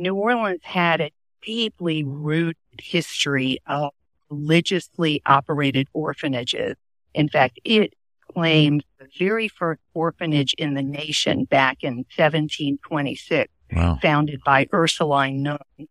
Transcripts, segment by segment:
New Orleans had a deeply rooted history of religiously operated orphanages. In fact, it claimed the very first orphanage in the nation back in 1726, wow. founded by Ursuline nuns.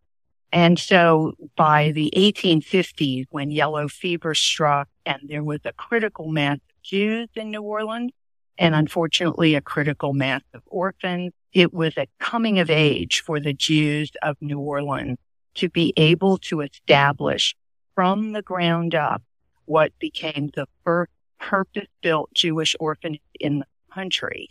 And so by the 1850s, when yellow fever struck and there was a critical mass of Jews in New Orleans, and unfortunately a critical mass of orphans, it was a coming of age for the Jews of New Orleans to be able to establish from the ground up what became the first purpose built Jewish orphanage in the country.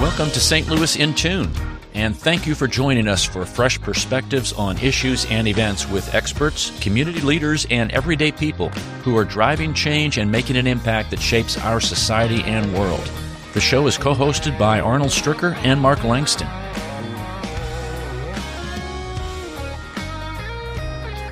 Welcome to St. Louis in Tune, and thank you for joining us for fresh perspectives on issues and events with experts, community leaders, and everyday people who are driving change and making an impact that shapes our society and world. The show is co hosted by Arnold Stricker and Mark Langston.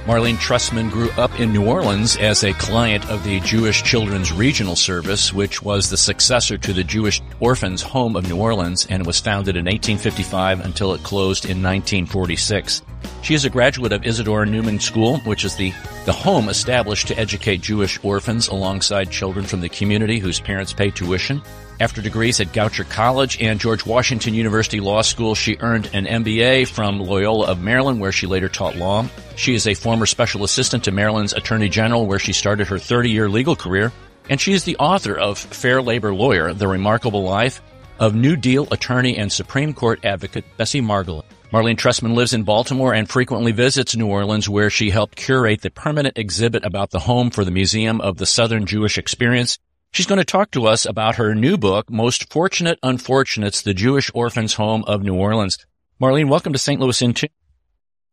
Marlene Trestman grew up in New Orleans as a client of the Jewish Children's Regional Service, which was the successor to the Jewish Orphans Home of New Orleans and was founded in 1855 until it closed in 1946. She is a graduate of Isidore Newman School, which is the, the home established to educate Jewish orphans alongside children from the community whose parents pay tuition. After degrees at Goucher College and George Washington University Law School, she earned an MBA from Loyola of Maryland, where she later taught law. She is a former special assistant to Maryland's Attorney General, where she started her 30-year legal career. And she is the author of Fair Labor Lawyer, The Remarkable Life of New Deal attorney and Supreme Court advocate Bessie Margolin. Marlene Trestman lives in Baltimore and frequently visits New Orleans, where she helped curate the permanent exhibit about the home for the Museum of the Southern Jewish Experience She's going to talk to us about her new book, Most Fortunate Unfortunates, The Jewish Orphans Home of New Orleans. Marlene, welcome to St. Louis in Tune.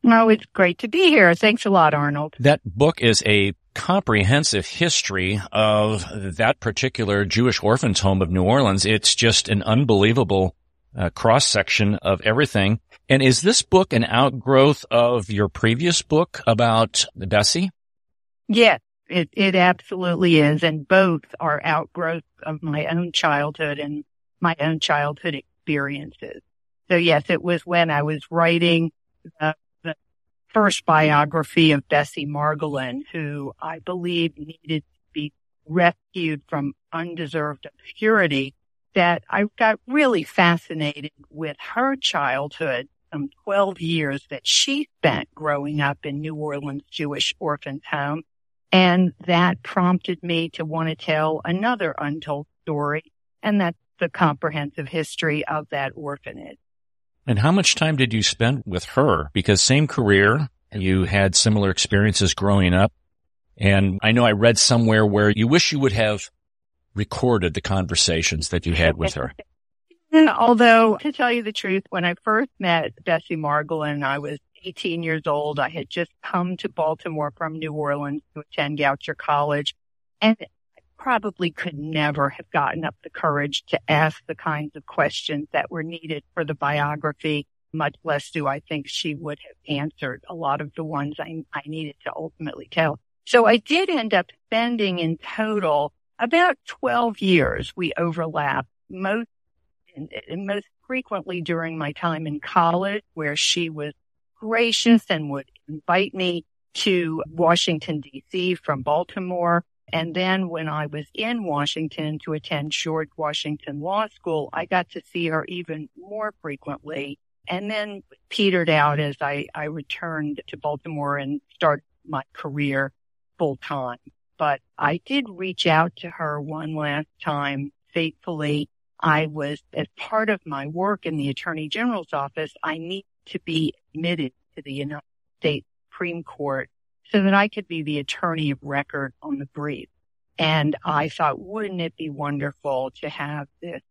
Oh, it's great to be here. Thanks a lot, Arnold. That book is a comprehensive history of that particular Jewish orphans home of New Orleans. It's just an unbelievable uh, cross section of everything. And is this book an outgrowth of your previous book about Bessie? Yes, it, it absolutely is. And both are outgrowth of my own childhood and my own childhood experiences. So yes, it was when I was writing the, first biography of Bessie Margolin, who I believe needed to be rescued from undeserved obscurity, that I got really fascinated with her childhood, some 12 years that she spent growing up in New Orleans Jewish orphan's home and that prompted me to want to tell another untold story, and that's the comprehensive history of that orphanage. And how much time did you spend with her? Because same career, you had similar experiences growing up. And I know I read somewhere where you wish you would have recorded the conversations that you had with her. Although, to tell you the truth, when I first met Bessie Margolin, I was 18 years old. I had just come to Baltimore from New Orleans to attend Goucher College and probably could never have gotten up the courage to ask the kinds of questions that were needed for the biography. Much less do I think she would have answered a lot of the ones I, I needed to ultimately tell. So I did end up spending in total about 12 years. We overlapped most, most frequently during my time in college where she was gracious and would invite me to Washington DC from Baltimore. And then when I was in Washington to attend George Washington Law School, I got to see her even more frequently and then petered out as I, I returned to Baltimore and started my career full time. But I did reach out to her one last time faithfully. I was, as part of my work in the Attorney General's office, I need to be admitted to the United States Supreme Court so that I could be the attorney of record on the brief. And I thought, wouldn't it be wonderful to have this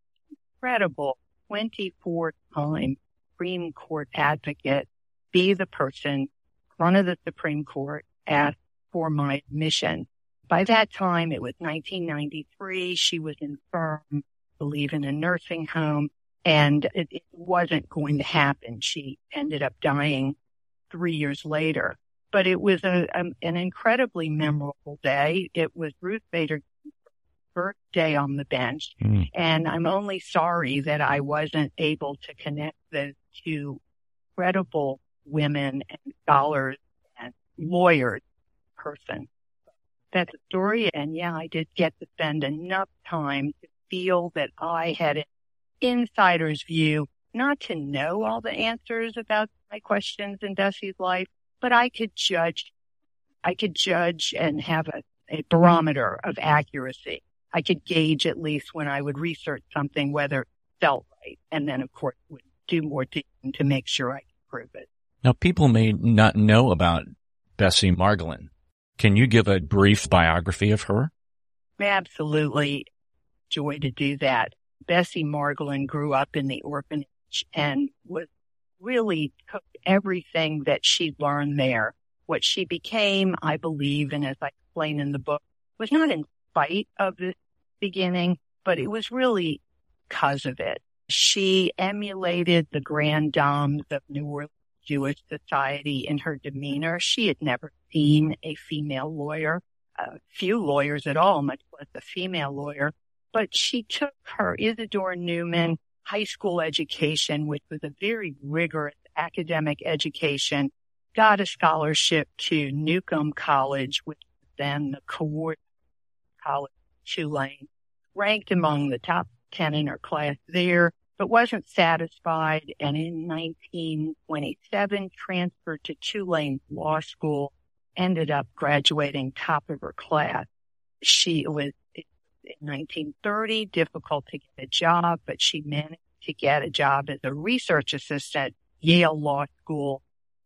incredible 24 time Supreme Court advocate be the person in front of the Supreme Court ask for my admission. By that time, it was 1993. She was infirm, I believe in a nursing home and it, it wasn't going to happen. She ended up dying three years later. But it was a, a, an incredibly memorable day. It was Ruth Bader first day on the bench. Mm. And I'm only sorry that I wasn't able to connect those two credible women and scholars and lawyers person. That's a story. And yeah, I did get to spend enough time to feel that I had an insider's view, not to know all the answers about my questions in Bessie's life, but I could judge, I could judge and have a, a barometer of accuracy. I could gauge at least when I would research something whether it felt right. And then of course would do more digging to make sure I could prove it. Now people may not know about Bessie Margolin. Can you give a brief biography of her? Absolutely. Joy to do that. Bessie Margolin grew up in the orphanage and was really took everything that she learned there. What she became, I believe, and as I explain in the book, was not in spite of this beginning, but it was really because of it. She emulated the grand dames of New Orleans Jewish society in her demeanor. She had never seen a female lawyer, a few lawyers at all, much less a female lawyer. But she took her Isidore Newman high school education, which was a very rigorous academic education, got a scholarship to Newcomb College, which then the coordinator college, Tulane, ranked among the top 10 in her class there, but wasn't satisfied. And in 1927, transferred to Tulane Law School, ended up graduating top of her class. She was in 1930, difficult to get a job, but she managed to get a job as a research assistant at Yale Law School.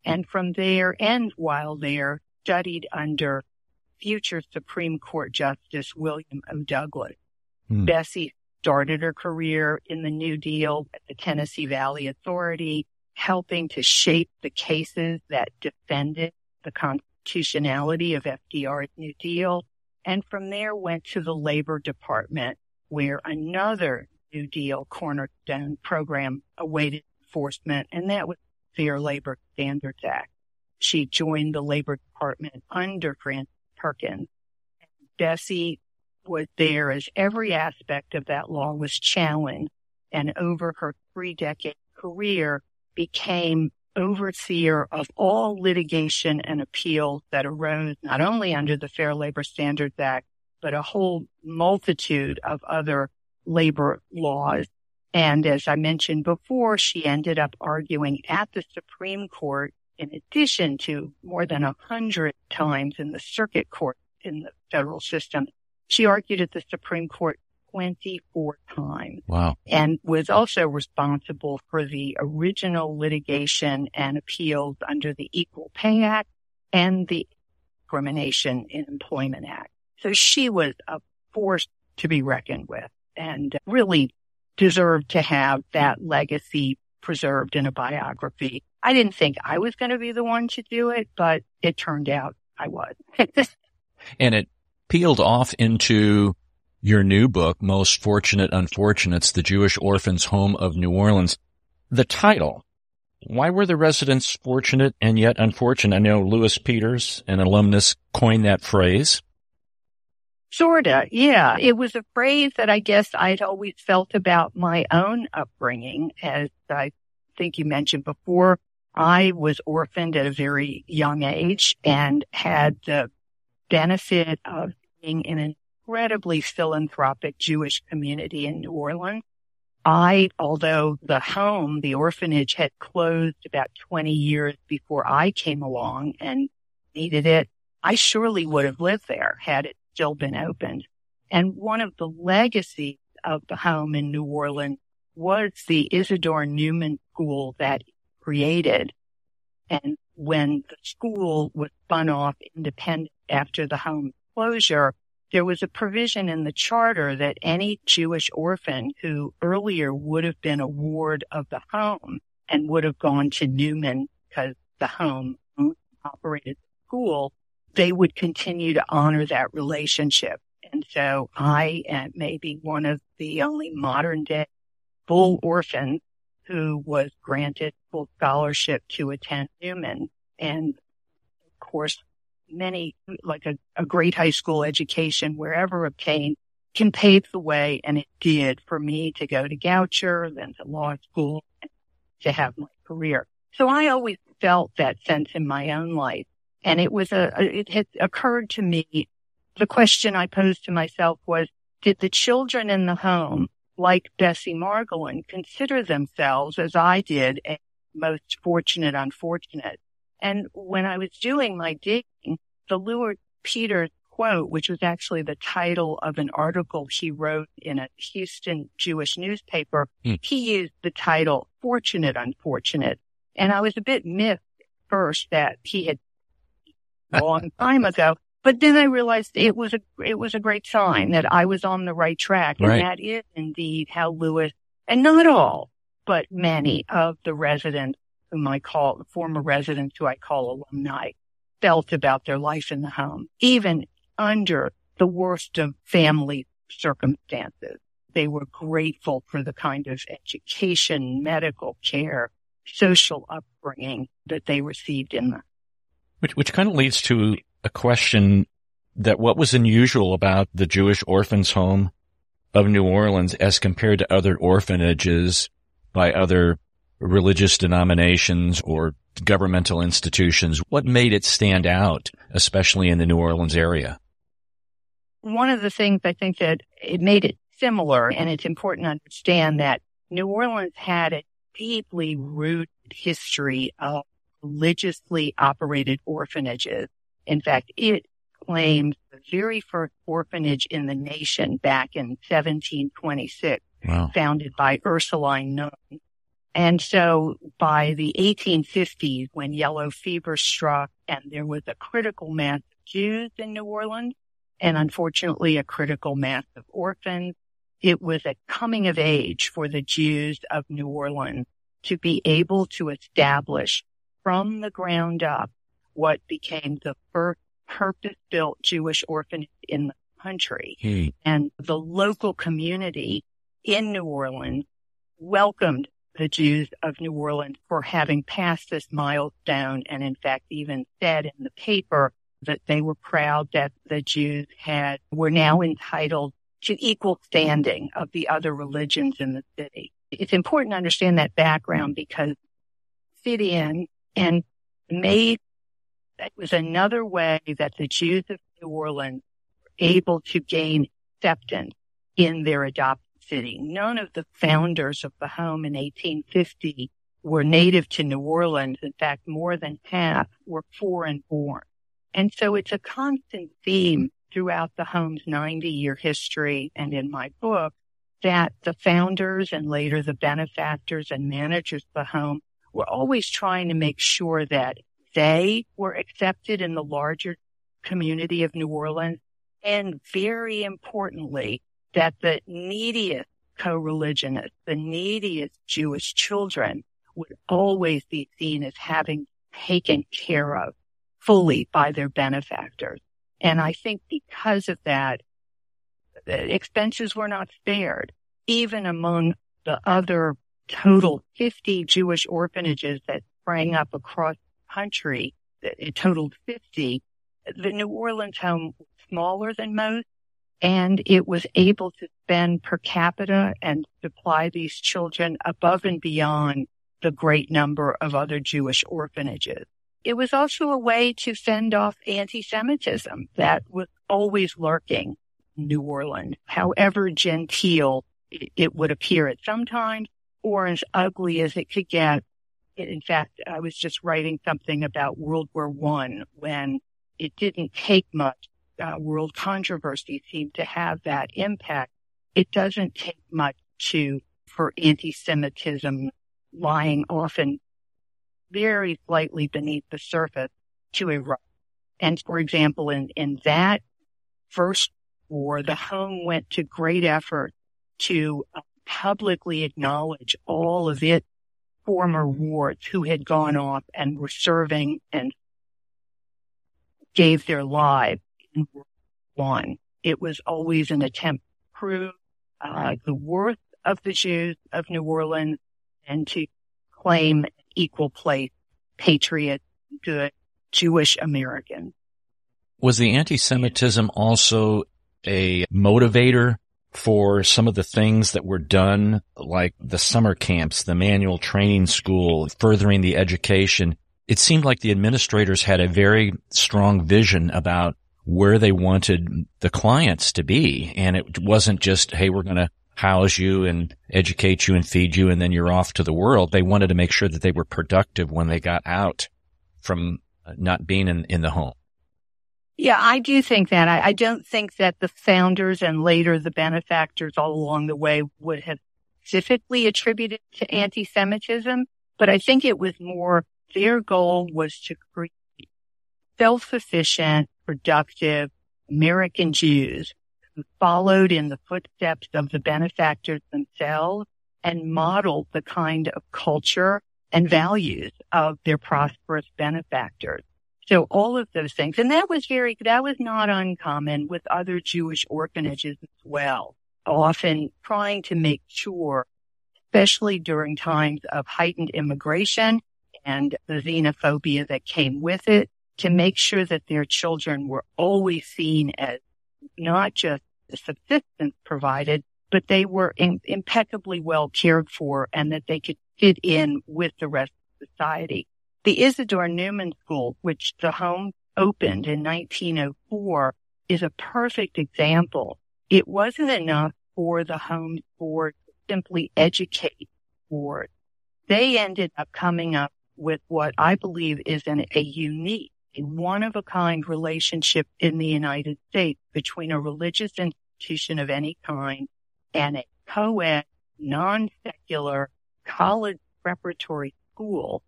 And from there and while there, studied under future Supreme Court Justice William O. Douglas. Hmm. Bessie started her career in the New Deal at the Tennessee Valley Authority, helping to shape the cases that defended the constitutionality of FDR's New Deal. And from there went to the Labor Department, where another New Deal cornerstone program awaited enforcement, and that was the Fair Labor Standards Act. She joined the Labor Department under Frances Perkins. Bessie was there as every aspect of that law was challenged and over her three decade career became overseer of all litigation and appeal that arose not only under the Fair Labor Standards Act, but a whole multitude of other labor laws. And as I mentioned before, she ended up arguing at the Supreme Court in addition to more than a hundred times in the circuit court in the federal system she argued at the Supreme Court 24 times. Wow. And was also responsible for the original litigation and appeals under the Equal Pay Act and the Discrimination in Employment Act. So she was a force to be reckoned with and really deserved to have that legacy preserved in a biography. I didn't think I was going to be the one to do it, but it turned out I was. and it peeled off into your new book, Most Fortunate Unfortunates, The Jewish Orphans Home of New Orleans. The title, why were the residents fortunate and yet unfortunate? I know Lewis Peters, an alumnus, coined that phrase. Sorta, yeah. It was a phrase that I guess I'd always felt about my own upbringing. As I think you mentioned before, I was orphaned at a very young age and had the benefit of being in an incredibly philanthropic Jewish community in New Orleans. I, although the home, the orphanage had closed about 20 years before I came along and needed it, I surely would have lived there had it still been opened. And one of the legacies of the home in New Orleans was the Isidore Newman School that created. And when the school was spun off independent after the home closure, there was a provision in the charter that any Jewish orphan who earlier would have been a ward of the home and would have gone to Newman because the home operated the school, they would continue to honor that relationship. And so I am maybe one of the only modern day full orphans who was granted full scholarship to attend Newman. And of course, many, like a, a great high school education, wherever obtained, can pave the way. And it did for me to go to Goucher, then to law school, to have my career. So I always felt that sense in my own life. And it was a, it had occurred to me. The question I posed to myself was, did the children in the home, like Bessie Margolin, consider themselves, as I did, a most fortunate unfortunate? And when I was doing my digging, the Lewis Peters quote, which was actually the title of an article he wrote in a Houston Jewish newspaper, mm. he used the title Fortunate Unfortunate. And I was a bit miffed first that he had a long time ago. But then I realized it was a, it was a great sign that I was on the right track. And that is indeed how Lewis, and not all, but many of the residents whom I call, former residents who I call alumni, felt about their life in the home, even under the worst of family circumstances. They were grateful for the kind of education, medical care, social upbringing that they received in the which, which kind of leads to a question that what was unusual about the Jewish orphans home of New Orleans as compared to other orphanages by other religious denominations or governmental institutions? What made it stand out, especially in the New Orleans area? One of the things I think that it made it similar, and it's important to understand that New Orleans had a deeply rooted history of religiously operated orphanages. In fact, it claimed the very first orphanage in the nation back in 1726, wow. founded by Ursuline nuns. And so by the 1850s, when yellow fever struck and there was a critical mass of Jews in New Orleans, and unfortunately a critical mass of orphans, it was a coming of age for the Jews of New Orleans to be able to establish from the ground up what became the first purpose-built Jewish orphanage in the country. Hmm. And the local community in New Orleans welcomed the Jews of New Orleans for having passed this milestone and in fact even said in the paper that they were proud that the Jews had, were now entitled to equal standing of the other religions in the city. It's important to understand that background because fit in and made it was another way that the Jews of New Orleans were able to gain acceptance in their adopted None of the founders of the home in 1850 were native to New Orleans. In fact, more than half were foreign born. And so it's a constant theme throughout the home's 90 year history and in my book that the founders and later the benefactors and managers of the home were always trying to make sure that they were accepted in the larger community of New Orleans. And very importantly, that the neediest co-religionists, the neediest Jewish children would always be seen as having taken care of fully by their benefactors. And I think because of that, expenses were not spared, even among the other total 50 Jewish orphanages that sprang up across the country. It totaled 50. The New Orleans home was smaller than most and it was able to spend per capita and supply these children above and beyond the great number of other Jewish orphanages. It was also a way to fend off anti-Semitism that was always lurking in New Orleans, however genteel it would appear at sometimes or as ugly as it could get. In fact, I was just writing something about World War One when it didn't take much. Uh, world controversy seem to have that impact. It doesn't take much to, for anti-Semitism lying often very slightly beneath the surface to erupt. And for example, in, in that first war, the home went to great effort to uh, publicly acknowledge all of its former wards who had gone off and were serving and gave their lives in World One. It was always an attempt to prove uh, the worth of the Jews of New Orleans and to claim equal place, patriot good Jewish American. Was the anti-Semitism also a motivator for some of the things that were done, like the summer camps, the manual training school, furthering the education? It seemed like the administrators had a very strong vision about where they wanted the clients to be. And it wasn't just, Hey, we're going to house you and educate you and feed you and then you're off to the world. They wanted to make sure that they were productive when they got out from uh, not being in, in the home. Yeah, I do think that. I, I don't think that the founders and later the benefactors all along the way would have specifically attributed to anti-Semitism, but I think it was more their goal was to create self-sufficient, productive American Jews who followed in the footsteps of the benefactors themselves and modeled the kind of culture and values of their prosperous benefactors. So all of those things. And that was very, that was not uncommon with other Jewish orphanages as well, often trying to make sure, especially during times of heightened immigration and the xenophobia that came with it, to make sure that their children were always seen as not just the subsistence provided, but they were impeccably well cared for and that they could fit in with the rest of society. The Isidore Newman School, which the home opened in 1904, is a perfect example. It wasn't enough for the home board to simply educate board. They ended up coming up with what I believe is an, a unique, a one of a kind relationship in the United States between a religious institution of any kind and a co-ed, non-secular college preparatory school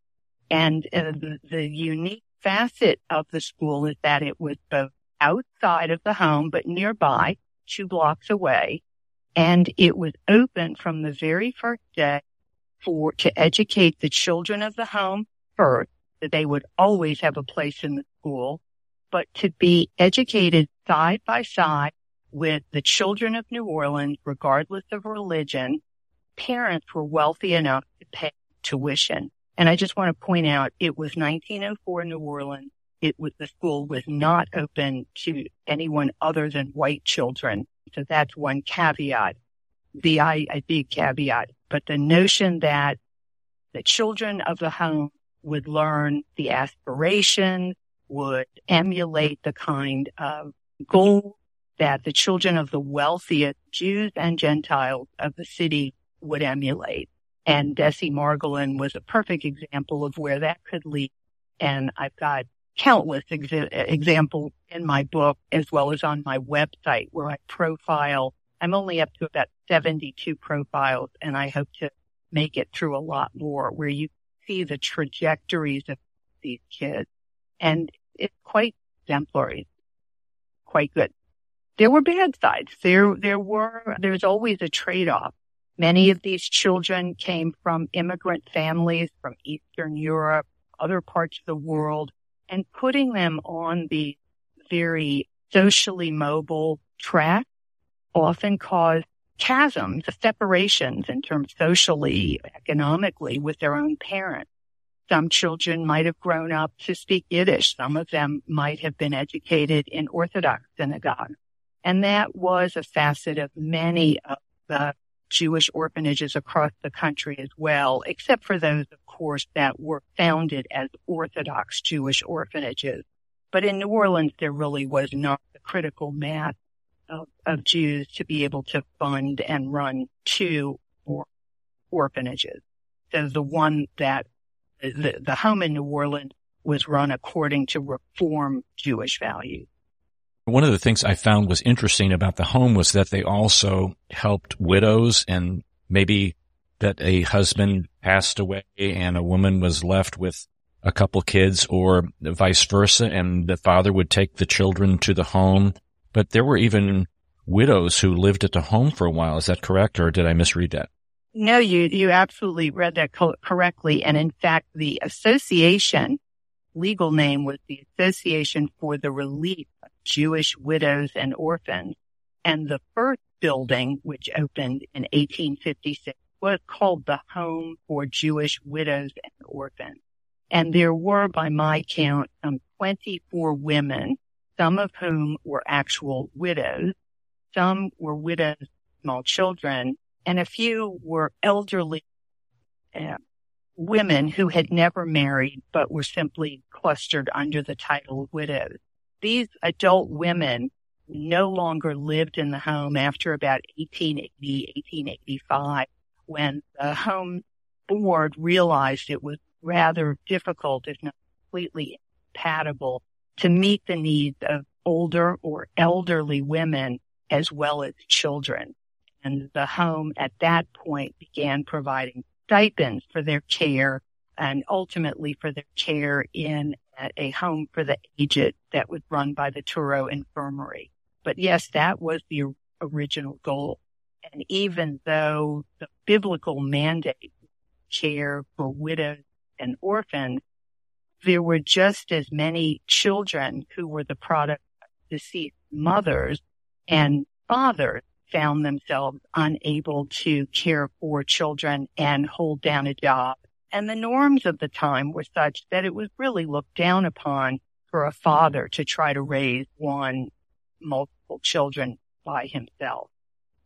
and uh, the, the unique facet of the school is that it was both outside of the home, but nearby, two blocks away. And it was open from the very first day for, to educate the children of the home first, that they would always have a place in the school, but to be educated side by side with the children of New Orleans, regardless of religion. Parents were wealthy enough to pay tuition. And I just want to point out it was 1904 New Orleans. It was the school was not open to anyone other than white children. So that's one caveat. The I, I big caveat, but the notion that the children of the home would learn the aspiration, would emulate the kind of goal that the children of the wealthiest Jews and Gentiles of the city would emulate. And Bessie Margolin was a perfect example of where that could lead. And I've got countless ex- examples in my book as well as on my website where I profile. I'm only up to about 72 profiles and I hope to make it through a lot more where you see the trajectories of these kids. And it's quite exemplary, quite good. There were bad sides. There, there were, there's always a trade-off. Many of these children came from immigrant families from Eastern Europe, other parts of the world, and putting them on the very socially mobile track often caused chasms, the separations in terms socially, economically with their own parents. Some children might have grown up to speak Yiddish. Some of them might have been educated in Orthodox synagogue. And that was a facet of many of the Jewish orphanages across the country as well, except for those, of course, that were founded as Orthodox Jewish orphanages. But in New Orleans, there really was not the critical mass of, of Jews to be able to fund and run two or orphanages. So the one that the, the home in New Orleans was run according to reform Jewish values. One of the things I found was interesting about the home was that they also helped widows and maybe that a husband passed away and a woman was left with a couple kids or vice versa and the father would take the children to the home. But there were even widows who lived at the home for a while. Is that correct or did I misread that? No, you, you absolutely read that co- correctly. And in fact, the association legal name was the Association for the Relief of Jewish Widows and Orphans. And the first building, which opened in 1856, was called the Home for Jewish Widows and Orphans. And there were, by my count, some 24 women, some of whom were actual widows. Some were widows, small children, and a few were elderly uh, women who had never married, but were simply clustered under the title widows. These adult women no longer lived in the home after about 1880, 1885, when the home board realized it was rather difficult, if not completely incompatible, to meet the needs of older or elderly women as well as children. And the home at that point began providing stipends for their care and ultimately for their care in a home for the aged that was run by the Touro Infirmary. But yes, that was the original goal. And even though the biblical mandate care for widows and orphans, there were just as many children who were the product of deceased mothers and fathers found themselves unable to care for children and hold down a job. And the norms of the time were such that it was really looked down upon for a father to try to raise one multiple children by himself.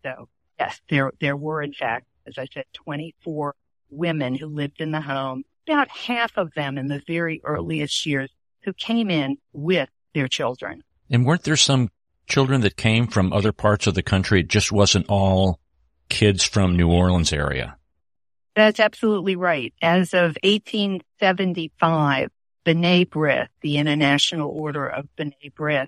So yes, there, there were in fact, as I said, 24 women who lived in the home, about half of them in the very earliest years who came in with their children. And weren't there some children that came from other parts of the country? It just wasn't all kids from New Orleans area. That's absolutely right. As of 1875, B'nai B'rith, the International Order of B'nai B'rith,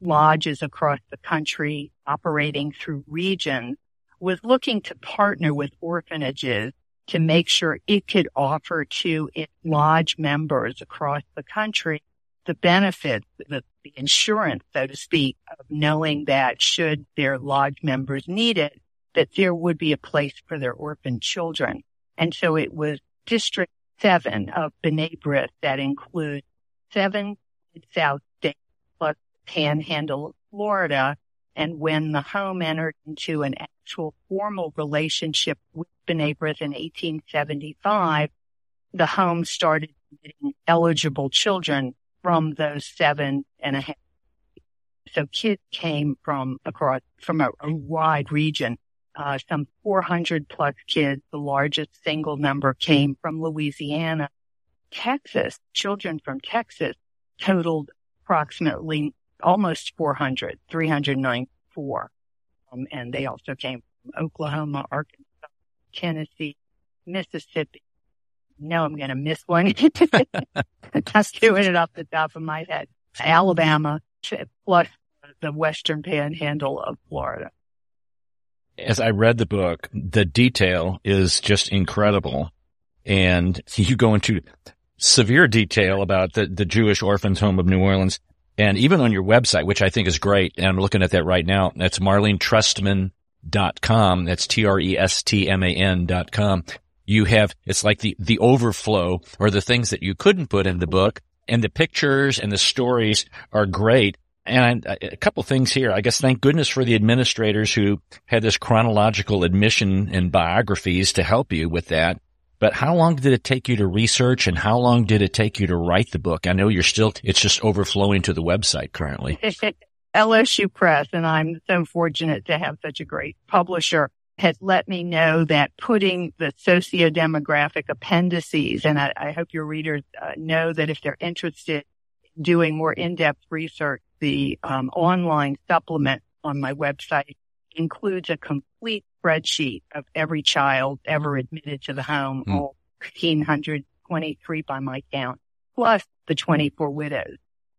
lodges across the country operating through regions, was looking to partner with orphanages to make sure it could offer to its lodge members across the country the benefit, the, the insurance, so to speak, of knowing that should their lodge members need it, that there would be a place for their orphan children. And so it was District 7 of B'nai B'rith that includes seven South states plus Panhandle Florida. And when the home entered into an actual formal relationship with B'nai B'rith in 1875, the home started getting eligible children from those seven and a half. So kids came from across, from a, a wide region. Uh, some 400 plus kids. The largest single number came from Louisiana. Texas, children from Texas totaled approximately almost 400, 394. Um, and they also came from Oklahoma, Arkansas, Tennessee, Mississippi, No, I'm going to miss one. Just doing it off the top of my head. Alabama plus the western panhandle of Florida. As I read the book, the detail is just incredible. And you go into severe detail about the, the Jewish Orphans Home of New Orleans. And even on your website, which I think is great, and I'm looking at that right now, that's marlenetrestman.com. That's T-R-E-S-T-M-A-N dot com you have, it's like the, the overflow or the things that you couldn't put in the book and the pictures and the stories are great. And a couple things here. I guess thank goodness for the administrators who had this chronological admission and biographies to help you with that. But how long did it take you to research and how long did it take you to write the book? I know you're still, it's just overflowing to the website currently. LSU Press, and I'm so fortunate to have such a great publisher had let me know that putting the socio-demographic appendices, and I, I hope your readers uh, know that if they're interested in doing more in-depth research, the um, online supplement on my website includes a complete spreadsheet of every child ever admitted to the home, mm. all 1,523 by my count, plus the 24 widows.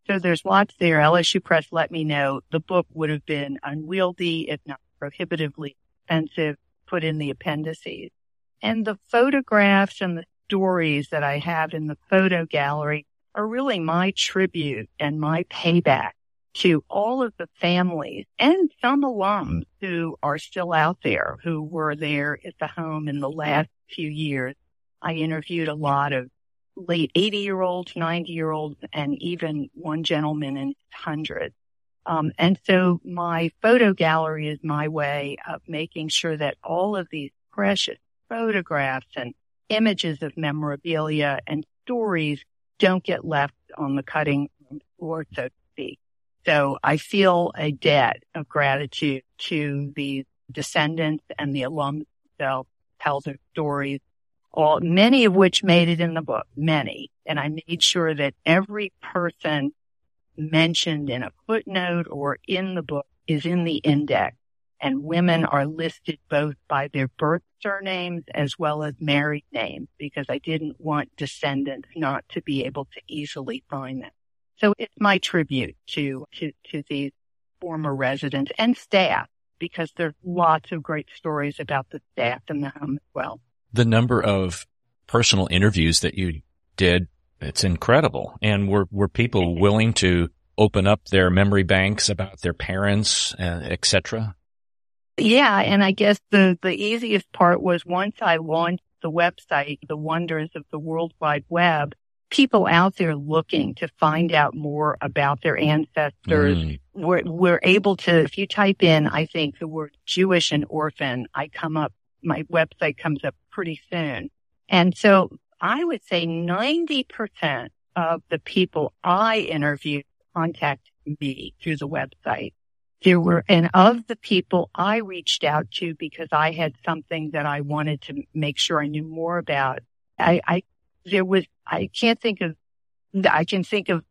So there's lots there. LSU Press let me know the book would have been unwieldy, if not prohibitively expensive, put in the appendices. And the photographs and the stories that I have in the photo gallery are really my tribute and my payback to all of the families and some alums who are still out there who were there at the home in the last few years. I interviewed a lot of late 80 year olds, 90 year olds, and even one gentleman in his hundreds um, and so my photo gallery is my way of making sure that all of these precious photographs and images of memorabilia and stories don't get left on the cutting room floor, so to speak. So I feel a debt of gratitude to the descendants and the alums themselves tell their stories, all, many of which made it in the book, many. And I made sure that every person mentioned in a footnote or in the book is in the index and women are listed both by their birth surnames as well as married names because I didn't want descendants not to be able to easily find them. So it's my tribute to, to, to these former residents and staff because there's lots of great stories about the staff in the home as well. The number of personal interviews that you did, it's incredible. And were, were people willing to open up their memory banks about their parents, uh, etc.? Yeah. And I guess the, the easiest part was once I launched the website, the wonders of the World Wide Web, people out there looking to find out more about their ancestors. Mm. We're, we're able to, if you type in, I think the word Jewish and orphan, I come up, my website comes up pretty soon. And so I would say 90% of the people I interviewed contacted me through the website. There were, and of the people I reached out to because I had something that I wanted to make sure I knew more about, I, I there was, I can't think of, I can think of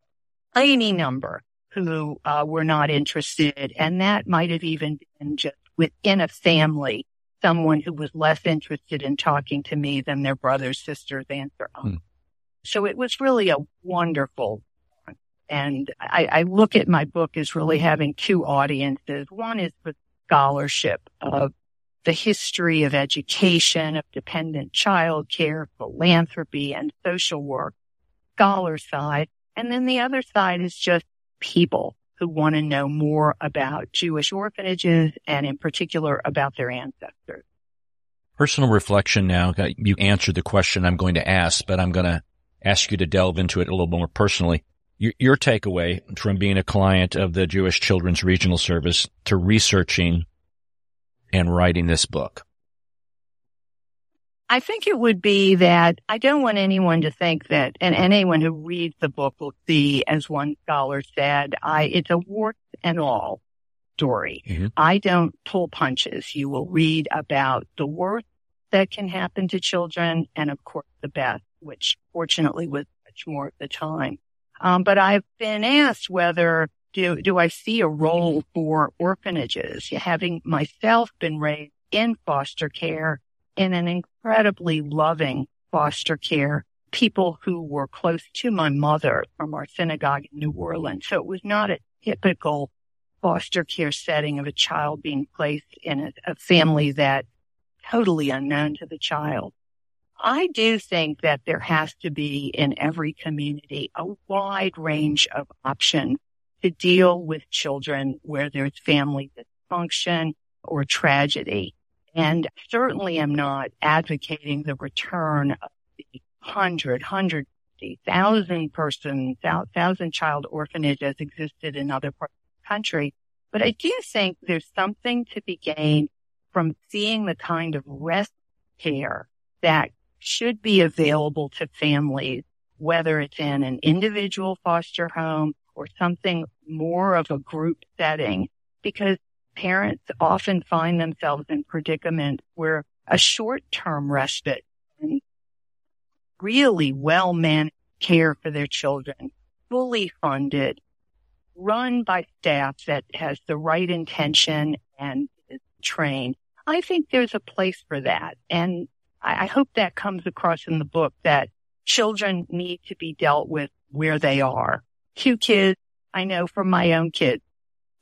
any number who uh, were not interested. And that might have even been just within a family, someone who was less interested in talking to me than their brothers, sisters, aunts, or uncles. Hmm. So it was really a wonderful and I, I, look at my book as really having two audiences. One is the scholarship of the history of education, of dependent child care, philanthropy, and social work, scholar side. And then the other side is just people who want to know more about Jewish orphanages and in particular about their ancestors. Personal reflection now. Uh, you answered the question I'm going to ask, but I'm going to ask you to delve into it a little more personally. Your, your takeaway from being a client of the Jewish Children's Regional Service to researching and writing this book? I think it would be that I don't want anyone to think that, and anyone who reads the book will see, as one scholar said, I, it's a warts and all story. Mm-hmm. I don't pull punches. You will read about the worst that can happen to children and of course the best, which fortunately was much more at the time. Um, but I've been asked whether do, do I see a role mm-hmm. for orphanages? Having myself been raised in foster care in an incredibly loving foster care, people who were close to my mother from our synagogue in New Orleans. So it was not a typical foster care setting of a child being placed in a, a family that totally unknown to the child. I do think that there has to be in every community a wide range of options to deal with children where there's family dysfunction or tragedy. And certainly am not advocating the return of the hundred, hundred, thousand person, thousand child orphanage as existed in other parts of the country. But I do think there's something to be gained from seeing the kind of rest care that should be available to families, whether it's in an individual foster home or something more of a group setting because parents often find themselves in predicaments where a short-term respite and really well managed care for their children, fully funded, run by staff that has the right intention and is trained. I think there's a place for that. And I hope that comes across in the book that children need to be dealt with where they are. Two kids I know from my own kids.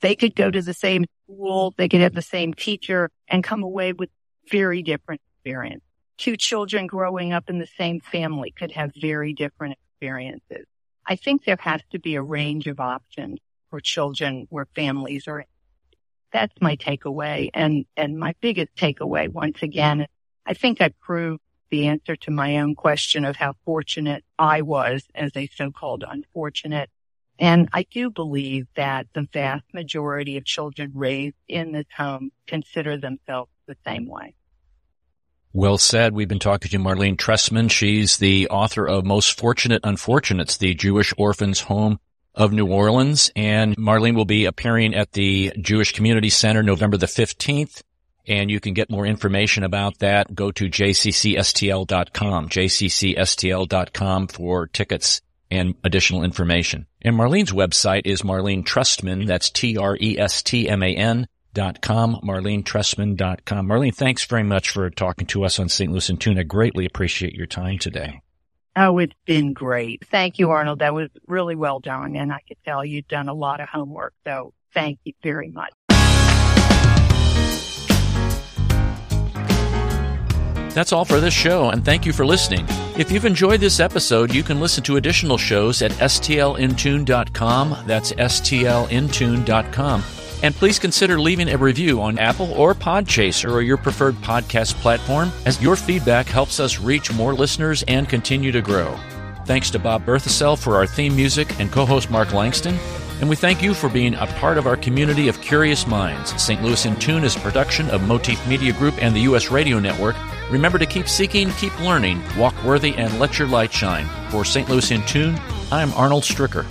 They could go to the same school, they could have the same teacher and come away with very different experience. Two children growing up in the same family could have very different experiences. I think there has to be a range of options for children where families are. That's my takeaway. And, and my biggest takeaway once again, I think I proved the answer to my own question of how fortunate I was as a so-called unfortunate and I do believe that the vast majority of children raised in this home consider themselves the same way. Well said. We've been talking to Marlene Trestman. She's the author of Most Fortunate Unfortunates, the Jewish Orphans Home of New Orleans. And Marlene will be appearing at the Jewish Community Center November the 15th. And you can get more information about that. Go to jccstl.com, jccstl.com for tickets and additional information. And Marlene's website is Marlene Trestman. That's T-R-E-S-T-M-A-N dot com, marlenetrestman.com. Marlene, thanks very much for talking to us on St. Louis in Tune. Greatly appreciate your time today. Oh, it's been great. Thank you, Arnold. That was really well done. And I could tell you've done a lot of homework. So thank you very much. That's all for this show, and thank you for listening. If you've enjoyed this episode, you can listen to additional shows at stlintune.com. That's stlintune.com. And please consider leaving a review on Apple or Podchaser or your preferred podcast platform, as your feedback helps us reach more listeners and continue to grow. Thanks to Bob Berthasell for our theme music and co host Mark Langston. And we thank you for being a part of our community of curious minds. St. Louis in Tune is a production of Motif Media Group and the U.S. Radio Network. Remember to keep seeking, keep learning, walk worthy, and let your light shine. For St. Louis in Tune, I'm Arnold Stricker.